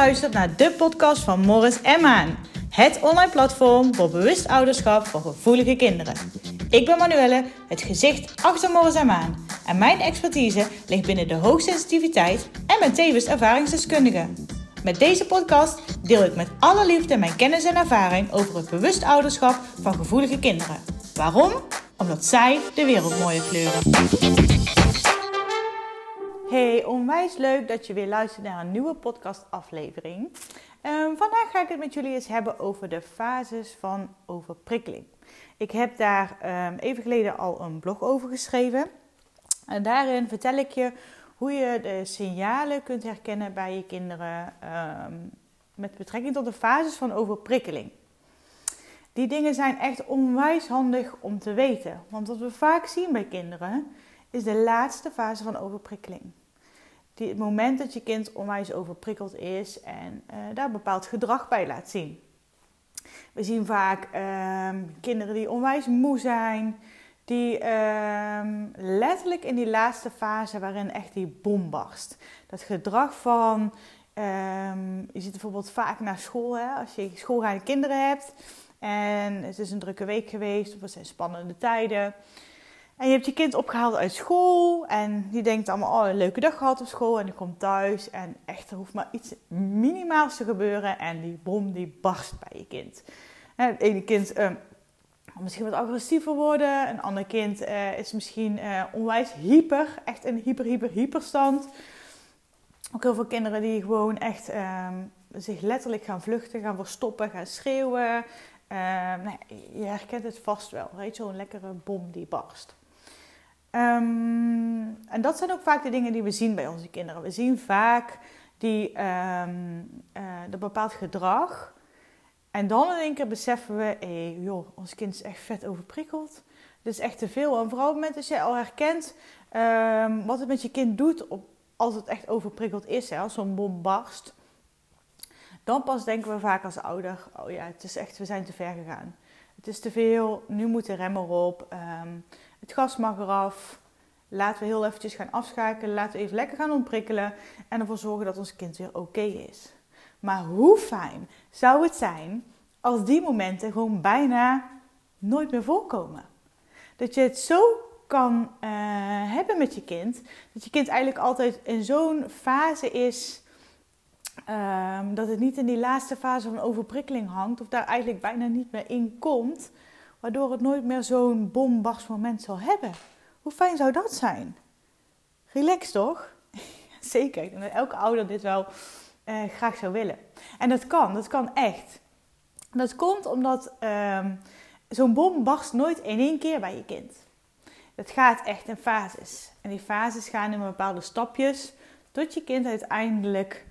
luistert naar de podcast van Morris en Maan. Het online platform voor bewust ouderschap voor gevoelige kinderen. Ik ben Manuelle, het gezicht achter Morris en Maan. En mijn expertise ligt binnen de hoogsensitiviteit en ben tevens ervaringsdeskundige. Met deze podcast deel ik met alle liefde mijn kennis en ervaring over het bewust ouderschap van gevoelige kinderen. Waarom? Omdat zij de wereld mooier kleuren. Hey, onwijs leuk dat je weer luistert naar een nieuwe podcastaflevering. Um, vandaag ga ik het met jullie eens hebben over de fases van overprikkeling. Ik heb daar um, even geleden al een blog over geschreven. En daarin vertel ik je hoe je de signalen kunt herkennen bij je kinderen um, met betrekking tot de fases van overprikkeling. Die dingen zijn echt onwijs handig om te weten. Want wat we vaak zien bij kinderen is de laatste fase van overprikkeling. Die, het moment dat je kind onwijs overprikkeld is en uh, daar bepaald gedrag bij laat zien. We zien vaak uh, kinderen die onwijs moe zijn, die uh, letterlijk in die laatste fase waarin echt die bom barst. Dat gedrag van, ehm, je ziet bijvoorbeeld vaak naar school, hè, als je schoolgaande kinderen hebt en het is een drukke week geweest of het zijn spannende tijden. En je hebt je kind opgehaald uit school en die denkt allemaal, oh, een leuke dag gehad op school. En die komt thuis en echt, er hoeft maar iets minimaals te gebeuren en die bom die barst bij je kind. het ene kind uh, misschien wat agressiever worden, een ander kind uh, is misschien uh, onwijs hyper, echt een hyper, hyper, hyperstand. Ook heel veel kinderen die gewoon echt ehm, zich letterlijk gaan vluchten, gaan verstoppen, gaan schreeuwen. Ehm, nou, je herkent het vast wel, weet zo'n lekkere bom die barst. Um, en dat zijn ook vaak de dingen die we zien bij onze kinderen. We zien vaak die, um, uh, dat bepaald gedrag. En dan in één beseffen we, joh, ons kind is echt vet overprikkeld. Het is echt te veel. En vooral op het moment dat je al herkent um, wat het met je kind doet op, als het echt overprikkeld is, hè, als zo'n bom barst. Dan pas denken we vaak als ouder, oh ja, het is echt, we zijn te ver gegaan. Het is te veel, nu moet de rem erop. Um, het gas mag eraf. Laten we heel eventjes gaan afschakelen. Laten we even lekker gaan ontprikkelen. En ervoor zorgen dat ons kind weer oké is. Maar hoe fijn zou het zijn als die momenten gewoon bijna nooit meer voorkomen? Dat je het zo kan uh, hebben met je kind. Dat je kind eigenlijk altijd in zo'n fase is. Um, dat het niet in die laatste fase van overprikkeling hangt. Of daar eigenlijk bijna niet meer in komt waardoor het nooit meer zo'n moment zal hebben. Hoe fijn zou dat zijn? Relax toch? Zeker, ik denk dat elke ouder dit wel eh, graag zou willen. En dat kan, dat kan echt. Dat komt omdat um, zo'n bom barst nooit in één keer bij je kind. Het gaat echt in fases. En die fases gaan in bepaalde stapjes tot je kind uiteindelijk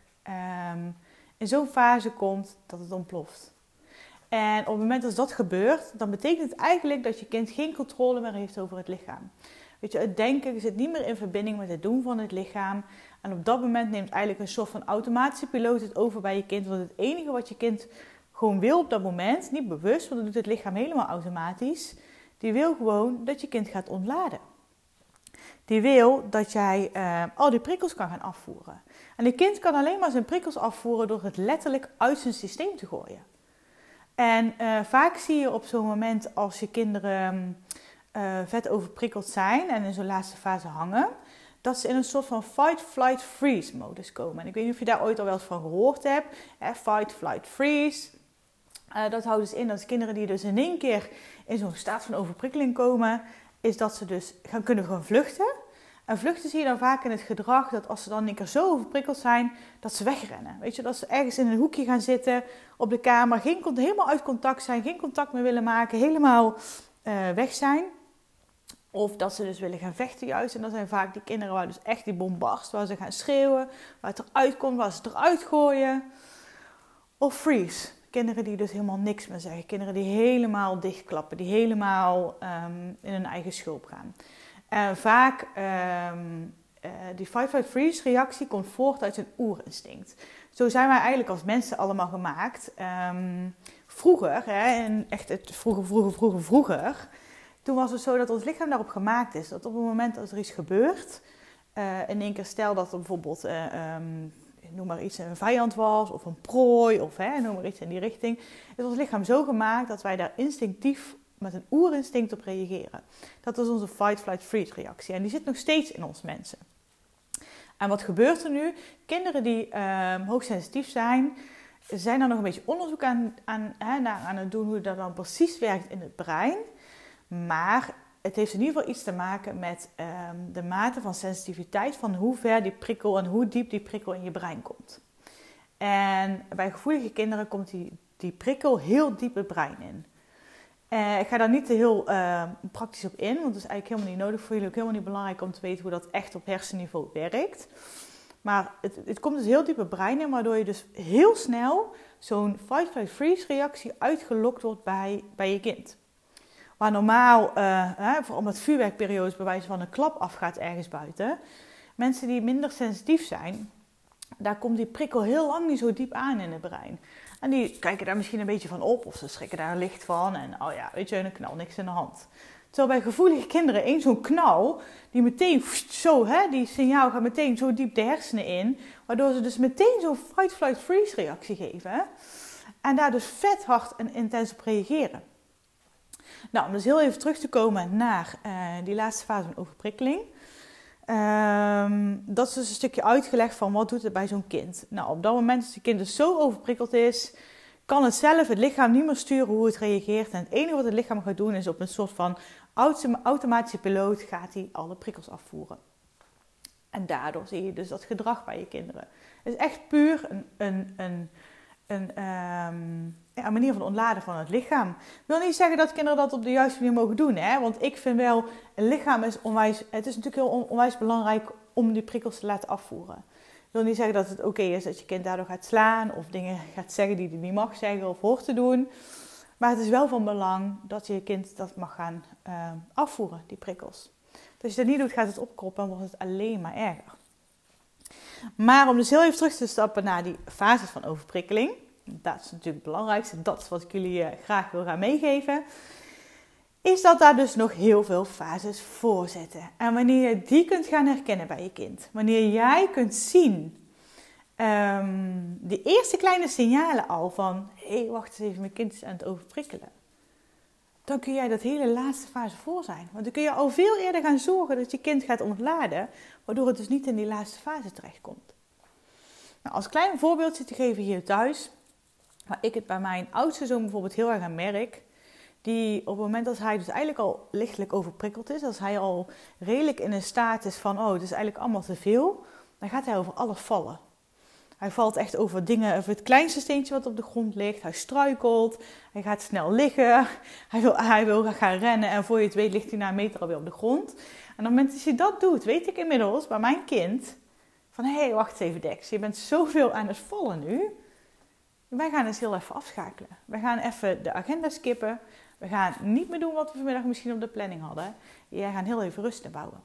um, in zo'n fase komt dat het ontploft. En op het moment dat dat gebeurt, dan betekent het eigenlijk dat je kind geen controle meer heeft over het lichaam. Weet je, het denken zit niet meer in verbinding met het doen van het lichaam. En op dat moment neemt eigenlijk een soort van automatische piloot het over bij je kind. Want het enige wat je kind gewoon wil op dat moment, niet bewust, want dat doet het lichaam helemaal automatisch. Die wil gewoon dat je kind gaat ontladen. Die wil dat jij uh, al die prikkels kan gaan afvoeren. En een kind kan alleen maar zijn prikkels afvoeren door het letterlijk uit zijn systeem te gooien. En uh, vaak zie je op zo'n moment als je kinderen uh, vet overprikkeld zijn en in zo'n laatste fase hangen, dat ze in een soort van fight, flight, freeze modus komen. En ik weet niet of je daar ooit al wel eens van gehoord hebt. Hè? Fight, flight, freeze. Uh, dat houdt dus in dat kinderen die dus in één keer in zo'n staat van overprikkeling komen, is dat ze dus gaan kunnen gaan vluchten. En vluchten zie je dan vaak in het gedrag dat als ze dan een keer zo overprikkeld zijn, dat ze wegrennen. Weet je, dat ze ergens in een hoekje gaan zitten op de kamer, geen, helemaal uit contact zijn, geen contact meer willen maken, helemaal uh, weg zijn. Of dat ze dus willen gaan vechten juist. En dat zijn vaak die kinderen waar dus echt die bombast, waar ze gaan schreeuwen, waar het eruit komt, waar ze het eruit gooien. Of freeze. Kinderen die dus helemaal niks meer zeggen. Kinderen die helemaal dichtklappen, die helemaal um, in hun eigen schulp gaan. En vaak, um, uh, die fight, fight, freeze reactie komt voort uit een oerinstinct. Zo zijn wij eigenlijk als mensen allemaal gemaakt. Um, vroeger, hè, en echt het vroeger, vroeger, vroeger, vroeger. Toen was het zo dat ons lichaam daarop gemaakt is. Dat op het moment dat er iets gebeurt, uh, in één keer stel dat er bijvoorbeeld uh, um, noem maar iets, een vijand was of een prooi of hè, noem maar iets in die richting, is ons lichaam zo gemaakt dat wij daar instinctief met een oerinstinct op reageren. Dat is onze fight, flight, freeze reactie en die zit nog steeds in ons mensen. En wat gebeurt er nu? Kinderen die uh, hoogsensitief zijn, zijn er nog een beetje onderzoek aan, aan, hè, naar, aan het doen hoe dat dan precies werkt in het brein. Maar het heeft in ieder geval iets te maken met ehm, de mate van sensitiviteit van hoe ver die prikkel en hoe diep die prikkel in je brein komt. En bij gevoelige kinderen komt die, die prikkel heel diep het brein in. Uh, ik ga daar niet te heel uh, praktisch op in, want het is eigenlijk helemaal niet nodig voor jullie. Ook helemaal niet belangrijk om te weten hoe dat echt op hersenniveau werkt. Maar het, het komt dus heel diep het brein in, waardoor je dus heel snel zo'n fight, flight, freeze reactie uitgelokt wordt bij, bij je kind. Waar normaal, uh, hè, voor omdat vuurwerkperiodes bij wijze van een klap afgaat ergens buiten. Mensen die minder sensitief zijn, daar komt die prikkel heel lang niet zo diep aan in het brein. En die kijken daar misschien een beetje van op of ze schrikken daar licht van. En oh ja, weet je, een knal, niks in de hand. Terwijl bij gevoelige kinderen één zo'n knal, die meteen zo, hè, die signaal gaat meteen zo diep de hersenen in. Waardoor ze dus meteen zo'n fight, flight, freeze reactie geven. En daar dus vet hard en intens op reageren. Nou, om dus heel even terug te komen naar uh, die laatste fase van overprikkeling. Um, dat is dus een stukje uitgelegd van wat doet het bij zo'n kind. Nou, op dat moment als het kind dus zo overprikkeld is, kan het zelf, het lichaam, niet meer sturen hoe het reageert. En het enige wat het lichaam gaat doen is op een soort van automatische piloot gaat hij alle prikkels afvoeren. En daardoor zie je dus dat gedrag bij je kinderen. Het is echt puur een, een, een, een, um, een manier van ontladen van het lichaam. Ik wil niet zeggen dat kinderen dat op de juiste manier mogen doen. Hè? Want ik vind wel, een lichaam is onwijs... Het is natuurlijk heel onwijs belangrijk om die prikkels te laten afvoeren. Ik wil niet zeggen dat het oké is dat je kind daardoor gaat slaan... of dingen gaat zeggen die hij niet mag zeggen of hoort te doen. Maar het is wel van belang dat je kind dat mag gaan uh, afvoeren, die prikkels. als je dat niet doet, gaat het opkroppen en wordt het alleen maar erger. Maar om dus heel even terug te stappen naar die fases van overprikkeling dat is natuurlijk het belangrijkste, dat is wat ik jullie eh, graag wil gaan meegeven, is dat daar dus nog heel veel fases voor zitten. En wanneer je die kunt gaan herkennen bij je kind, wanneer jij kunt zien um, de eerste kleine signalen al van, hé hey, wacht eens even, mijn kind is aan het overprikkelen. Dan kun jij dat hele laatste fase voor zijn. Want dan kun je al veel eerder gaan zorgen dat je kind gaat ontladen, waardoor het dus niet in die laatste fase terechtkomt. Nou, als klein voorbeeldje te geven hier thuis. Waar ik het bij mijn oudste zoon bijvoorbeeld heel erg aan merk. Die op het moment dat hij dus eigenlijk al lichtelijk overprikkeld is. Als hij al redelijk in een staat is van, oh, het is eigenlijk allemaal te veel. Dan gaat hij over alles vallen. Hij valt echt over dingen, over het kleinste steentje wat op de grond ligt. Hij struikelt, hij gaat snel liggen, hij wil, hij wil gaan rennen en voor je het weet ligt hij na een meter alweer op de grond. En op het moment dat hij dat doet, weet ik inmiddels bij mijn kind van hé, hey, wacht even Dex, je bent zoveel aan het vallen nu. Wij gaan eens heel even afschakelen. We gaan even de agenda skippen. We gaan niet meer doen wat we vanmiddag misschien op de planning hadden. Jij gaat heel even rust bouwen.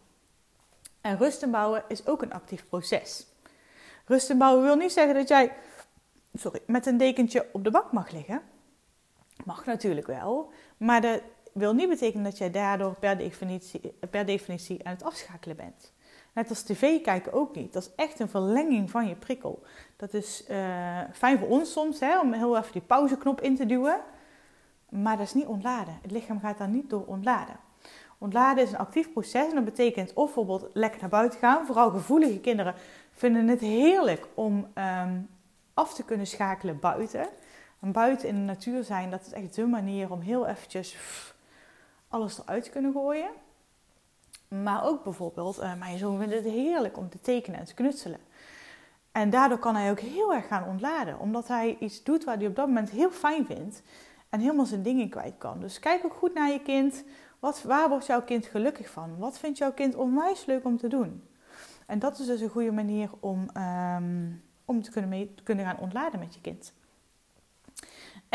En rust bouwen is ook een actief proces. Rust bouwen wil niet zeggen dat jij sorry, met een dekentje op de bank mag liggen. Mag natuurlijk wel. Maar dat wil niet betekenen dat jij daardoor per definitie, per definitie aan het afschakelen bent. Net als tv kijken ook niet. Dat is echt een verlenging van je prikkel. Dat is uh, fijn voor ons soms, hè, om heel even die pauzeknop in te duwen. Maar dat is niet ontladen. Het lichaam gaat daar niet door ontladen. Ontladen is een actief proces en dat betekent of bijvoorbeeld lekker naar buiten gaan. Vooral gevoelige kinderen vinden het heerlijk om um, af te kunnen schakelen buiten. En buiten in de natuur zijn, dat is echt de manier om heel eventjes alles eruit te kunnen gooien. Maar ook bijvoorbeeld, uh, mijn zoon vindt het heerlijk om te tekenen en te knutselen. En daardoor kan hij ook heel erg gaan ontladen. Omdat hij iets doet waar hij op dat moment heel fijn vindt. En helemaal zijn dingen kwijt kan. Dus kijk ook goed naar je kind. Wat, waar wordt jouw kind gelukkig van? Wat vindt jouw kind onwijs leuk om te doen? En dat is dus een goede manier om, um, om te kunnen, te kunnen gaan ontladen met je kind.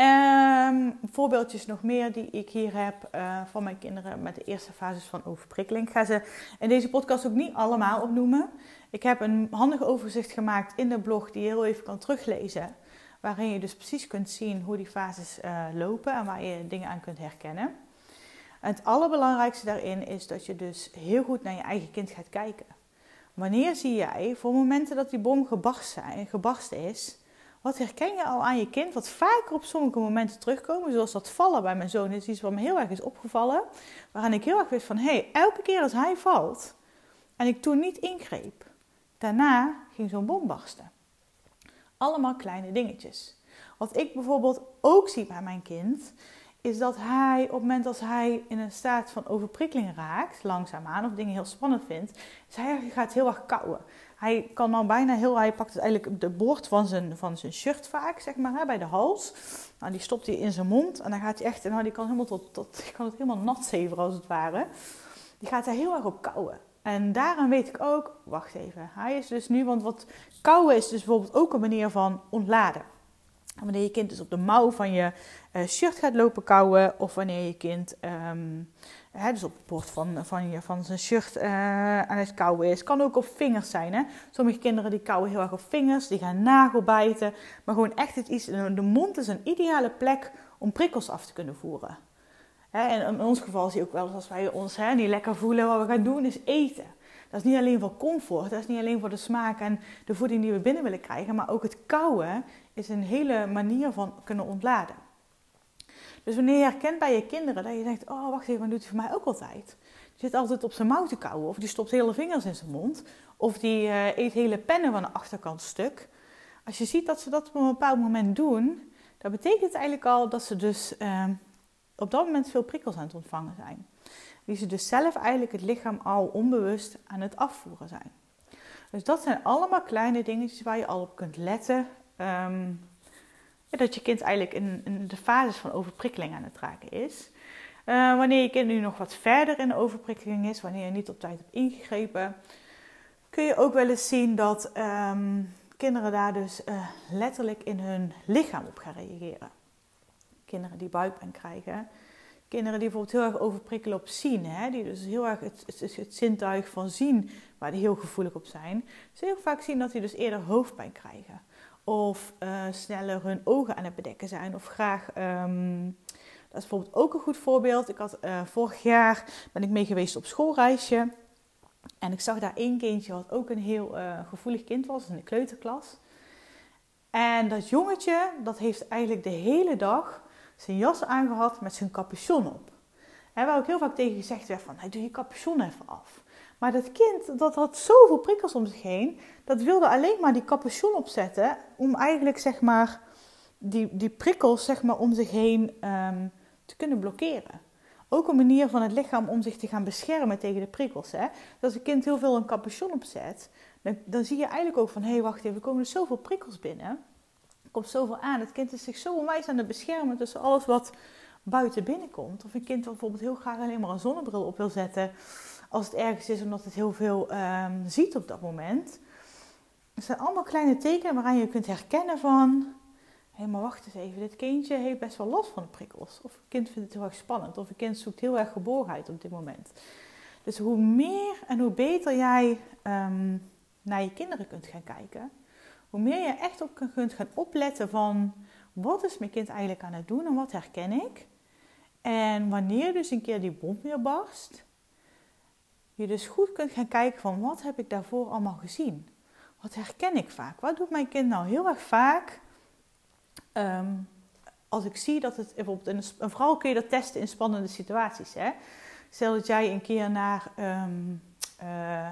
Um, voorbeeldjes nog meer die ik hier heb uh, van mijn kinderen met de eerste fases van overprikkeling. Ik ga ze in deze podcast ook niet allemaal opnoemen. Ik heb een handig overzicht gemaakt in de blog die je heel even kan teruglezen. Waarin je dus precies kunt zien hoe die fases uh, lopen en waar je dingen aan kunt herkennen. En het allerbelangrijkste daarin is dat je dus heel goed naar je eigen kind gaat kijken. wanneer zie jij, voor momenten dat die bom gebarst, zijn, gebarst is, wat herken je al aan je kind, wat vaker op sommige momenten terugkomen, zoals dat vallen bij mijn zoon, is iets wat me heel erg is opgevallen, waaraan ik heel erg wist van, hé, hey, elke keer als hij valt en ik toen niet ingreep, daarna ging zo'n bom barsten. Allemaal kleine dingetjes. Wat ik bijvoorbeeld ook zie bij mijn kind, is dat hij op het moment dat hij in een staat van overprikkeling raakt, langzaamaan, of dingen heel spannend vindt, is hij gaat heel erg kauwen. Hij kan dan bijna heel, hij pakt het eigenlijk de boord van zijn, van zijn shirt vaak, zeg maar, hè, bij de hals. Nou, die stopt hij in zijn mond en dan gaat hij echt, nou, die kan, helemaal tot, tot, kan het helemaal nat zeveren als het ware. Die gaat daar heel erg op kauwen. En daaraan weet ik ook, wacht even, hij is dus nu, want wat kauwen is dus bijvoorbeeld ook een manier van ontladen. Wanneer je kind dus op de mouw van je uh, shirt gaat lopen kauwen. Of wanneer je kind um, dus op het bord van, van, van zijn shirt uh, aan het kauwen is. Kan ook op vingers zijn. Hè? Sommige kinderen die kauwen heel erg op vingers. Die gaan nagelbijten. Maar gewoon echt het iets. De mond is een ideale plek om prikkels af te kunnen voeren. En in ons geval zie je ook wel eens als wij ons hè, niet lekker voelen. Wat we gaan doen is eten. Dat is niet alleen voor comfort, dat is niet alleen voor de smaak en de voeding die we binnen willen krijgen, maar ook het kauwen is een hele manier van kunnen ontladen. Dus wanneer je herkent bij je kinderen dat je denkt, oh wacht even, maar doet hij voor mij ook altijd. Die zit altijd op zijn mouw te kauwen, of die stopt hele vingers in zijn mond, of die uh, eet hele pennen van de achterkant stuk. Als je ziet dat ze dat op een bepaald moment doen, dat betekent eigenlijk al dat ze dus uh, op dat moment veel prikkels aan het ontvangen zijn. Die ze dus zelf eigenlijk het lichaam al onbewust aan het afvoeren zijn. Dus dat zijn allemaal kleine dingetjes waar je al op kunt letten Um, dat je kind eigenlijk in, in, de fase van overprikkeling aan het raken is. Uh, wanneer je kind nu nog wat verder in de overprikkeling is, wanneer je niet op tijd hebt ingegrepen, kun je ook wel eens zien dat um, kinderen daar dus uh, letterlijk in hun lichaam op gaan reageren. Kinderen die buikpijn krijgen. Kinderen die bijvoorbeeld heel erg overprikkelen op zien, hè? die dus heel erg het, het, zintuig van zien, waar die heel gevoelig op zijn. Dus heel vaak zien dat die dus eerder hoofdpijn krijgen of uh, sneller hun ogen aan het bedekken zijn. Of graag, um, dat is bijvoorbeeld ook een goed voorbeeld. Ik had uh, vorig jaar ben ik mee geweest op schoolreisje. En ik zag daar één kindje wat ook een heel uh, gevoelig kind was in de kleuterklas. En dat jongetje, dat heeft eigenlijk de hele dag zijn jas aangehad met zijn capuchon op. En waar ook heel vaak tegen gezegd werd van, hey, doe je capuchon even af. Maar dat kind, dat had zoveel prikkels om zich heen, dat wilde alleen maar die capuchon opzetten om eigenlijk zeg maar die, die prikkels zeg maar om zich heen um, te kunnen blokkeren. Ook een manier van het lichaam om zich te gaan beschermen tegen de prikkels. Hè? Dus als een kind heel veel een capuchon opzet, dan, zie je eigenlijk ook van, hé hey, wacht even, er komen zoveel prikkels binnen. Er komt zoveel aan. Het kind is zich zo onwijs aan het beschermen tussen alles wat buiten binnenkomt. Of een kind bijvoorbeeld heel graag alleen maar een zonnebril op wil zetten als het ergens is omdat het heel veel um, ziet op dat moment. Het zijn allemaal kleine tekenen waaraan je kunt herkennen van... Hé, maar wacht eens even, dit kindje heeft best wel last van de prikkels. Of een kind vindt het heel erg spannend. Of een kind zoekt heel erg geborgenheid op dit moment. Dus hoe meer en hoe beter jij um, naar je kinderen kunt gaan kijken... Hoe meer je echt op kunt gaan opletten van... Wat is mijn kind eigenlijk aan het doen en wat herken ik? En wanneer dus een keer die bom weer barst je dus goed kunt gaan kijken van wat heb ik daarvoor allemaal gezien? Wat herken ik vaak? Wat doet mijn kind nou heel erg vaak? Ehm, als ik zie dat het bijvoorbeeld, een, vooral kun je dat testen in spannende situaties. Hè? Stel dat jij een keer naar um, uh,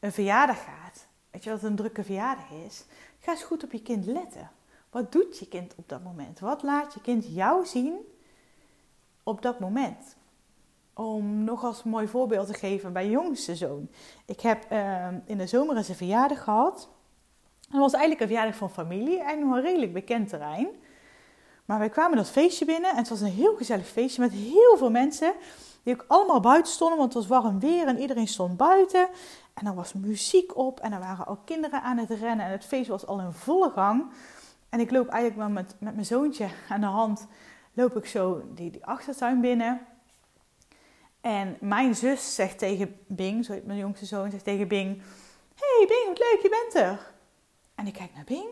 een verjaardag gaat. Weet je wat een drukke verjaardag is? Ga eens goed op je kind letten. Wat doet je kind op dat moment? Wat laat je kind jou zien op dat moment? om nog als mooi voorbeeld te geven bij jongste zoon. Ik heb uh, in de zomer eens een verjaardag gehad. Dat was eigenlijk een verjaardag van familie en een redelijk bekend terrein. Maar wij kwamen dat feestje binnen en het was een heel gezellig feestje met heel veel mensen. Die ook allemaal buiten stonden, want het was warm weer en iedereen stond buiten. En er was muziek op en er waren al kinderen aan het rennen en het feest was al in volle gang. En ik loop eigenlijk wel met, met mijn zoontje aan de hand, loop ik zo die, die achtertuin binnen. En mijn zus zegt tegen Bing, zo mijn jongste zoon, zegt tegen Bing: Hey Bing, wat leuk, je bent er. En ik kijk naar Bing.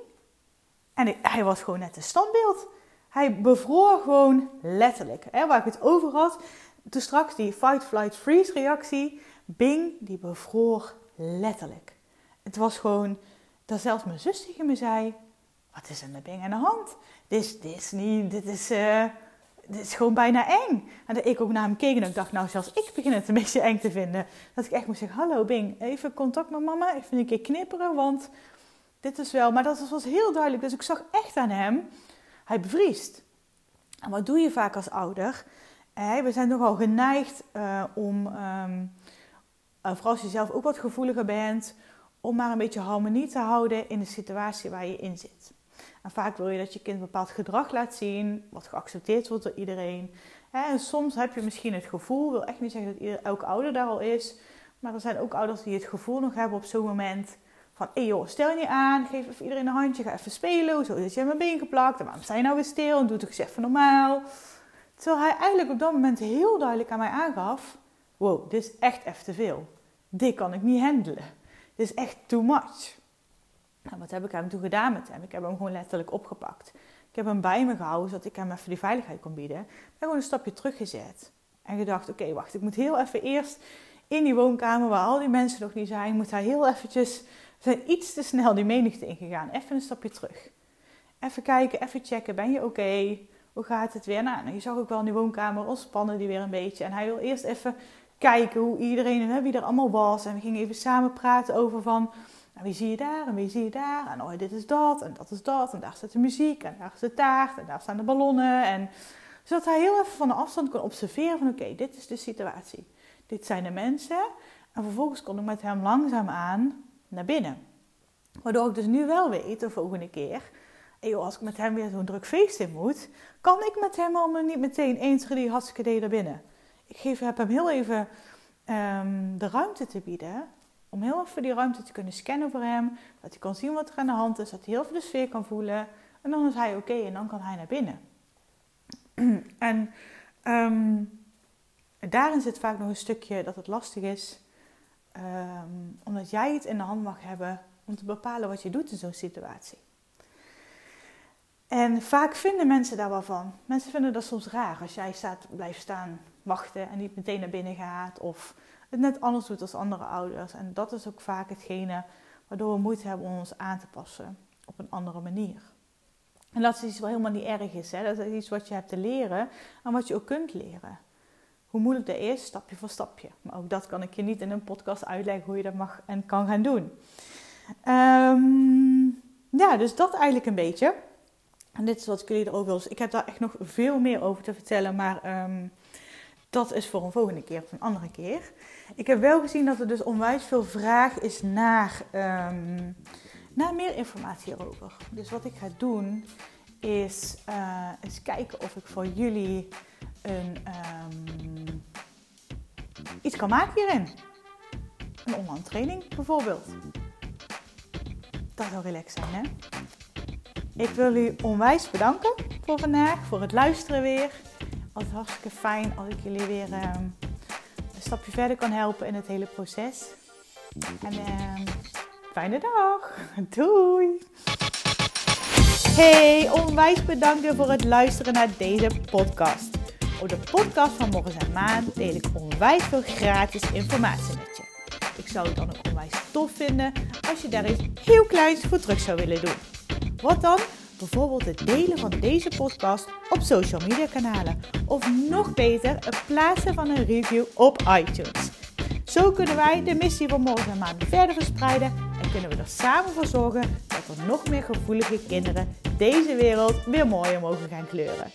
En hij was gewoon net een standbeeld. Hij bevroor gewoon letterlijk. Hè, waar ik het over had. Toen straks die fight, flight, freeze reactie. Bing, die bevroor letterlijk. Het was gewoon dat zelfs mijn zus tegen me zei: Wat is er met Bing aan de hand? Dit is, niet, dit is, uh, dit is gewoon bijna eng. En dat ik ook naar hem keek en ik dacht: Nou, zelfs ik begin het een beetje eng te vinden. Dat ik echt moest zeggen: Hallo Bing, even contact met mama, even een keer knipperen, want dit is wel. Maar dat was heel duidelijk. Dus ik zag echt aan hem: hij bevriest. En wat doe je vaak als ouder? Eh, we zijn nogal geneigd uh, om, um, vooral als je zelf ook wat gevoeliger bent, om maar een beetje harmonie te houden in de situatie waar je in zit. En vaak wil je dat je kind een bepaald gedrag laat zien, wat geaccepteerd wordt door iedereen. En soms heb je misschien het gevoel, wil echt niet zeggen dat ieder, elke ouder daar al is, maar er zijn ook ouders die het gevoel nog hebben op zo'n moment van, hé joh, stel je niet aan, geef even iedereen een handje, ga even spelen, hoezo zit je mijn been geplakt, en waarom sta je nou weer stil en doe toch eens even normaal. Terwijl hij eigenlijk op dat moment heel duidelijk aan mij aangaf, wow, dit is echt even te veel. Dit kan ik niet handelen. Dit is echt too much. Nou, wat heb ik hem toen gedaan met hem? Ik heb hem gewoon letterlijk opgepakt. Ik heb hem bij me gehouden, zodat ik hem even die veiligheid kon bieden. Ik ben gewoon een stapje teruggezet. En gedacht, oké, wacht, ik moet heel even eerst in die woonkamer waar al die mensen nog niet zijn, moet hij heel eventjes, zijn iets te snel die menigte ingegaan. Even een stapje terug. Even kijken, even checken, ben je oké? Hoe gaat het weer? Nou, je zag ook wel in die woonkamer, ontspannen die weer een beetje. En hij wil eerst even kijken hoe iedereen, wie er allemaal was. En we gingen even samen praten over van, nou, wie zie je daar en wie zie je daar? En oh, dit is dat en dat is dat. En daar staat de muziek en daar is de taart en daar staan de ballonnen. En zodat hij heel even van de afstand kon observeren van, oké, dit is de situatie. Dit zijn de mensen. En vervolgens kon ik met hem langzaam aan naar binnen. Waardoor ik dus nu wel weet, de volgende keer, hey als ik met hem weer zo'n druk feest in moet, kan ik met hem allemaal niet meteen eens die hartstikke naar binnen ik geef, heb hem heel even um, de ruimte te bieden. Om heel even die ruimte te kunnen scannen voor hem. Dat hij kan zien wat er aan de hand is. Dat hij heel veel de sfeer kan voelen. En dan is hij oké en dan kan hij naar binnen. en um, daarin zit vaak nog een stukje dat het lastig is. Um, omdat jij het in de hand mag hebben om te bepalen wat je doet in zo'n situatie. En vaak vinden mensen daar wel van. Mensen vinden dat soms raar als jij staat, blijft staan wachten en niet meteen naar binnen gaat. Of het net anders doet als andere ouders. En dat is ook vaak hetgene waardoor we moeite hebben om ons aan te passen op een andere manier. En dat is iets wat helemaal niet erg is. Hè? Dat is iets wat je hebt te leren en wat je ook kunt leren. Hoe moeilijk dat is, stapje voor stapje. Maar ook dat kan ik je niet in een podcast uitleggen hoe je dat mag en kan gaan doen. Um, ja, dus dat eigenlijk een beetje. En dit is wat ik jullie erover wil. Ik heb daar echt nog veel meer over te vertellen. Maar um, dat is voor een volgende keer of een andere keer. Ik heb wel gezien dat er dus onwijs veel vraag is naar, um, naar meer informatie hierover. Dus wat ik ga doen is uh, eens kijken of ik voor jullie een, um, iets kan maken hierin. Een online training bijvoorbeeld. Dat zou relaxed zijn, hè? Ik wil jullie onwijs bedanken voor vandaag, voor het luisteren weer. Altijd hartstikke fijn als ik jullie weer ehm, een stapje verder kan helpen in het hele proces. En uh, fijne dag. Doei. Hey, onwijs bedankt voor het luisteren naar deze podcast. Op de podcast van Morgen en Maan deel ik onwijs veel gratis informatie met je. Ik zou het dan ook onwijs tof vinden als je daar iets heel kleins voor terug zou willen doen. Wat dan? Bijvoorbeeld het delen van deze podcast op social media kanalen. Of nog beter, het plaatsen van een review op iTunes. Zo kunnen wij de missie van morgen en maand verder verspreiden en kunnen we er samen voor zorgen dat er nog meer gevoelige kinderen deze wereld weer mooier mogen gaan kleuren.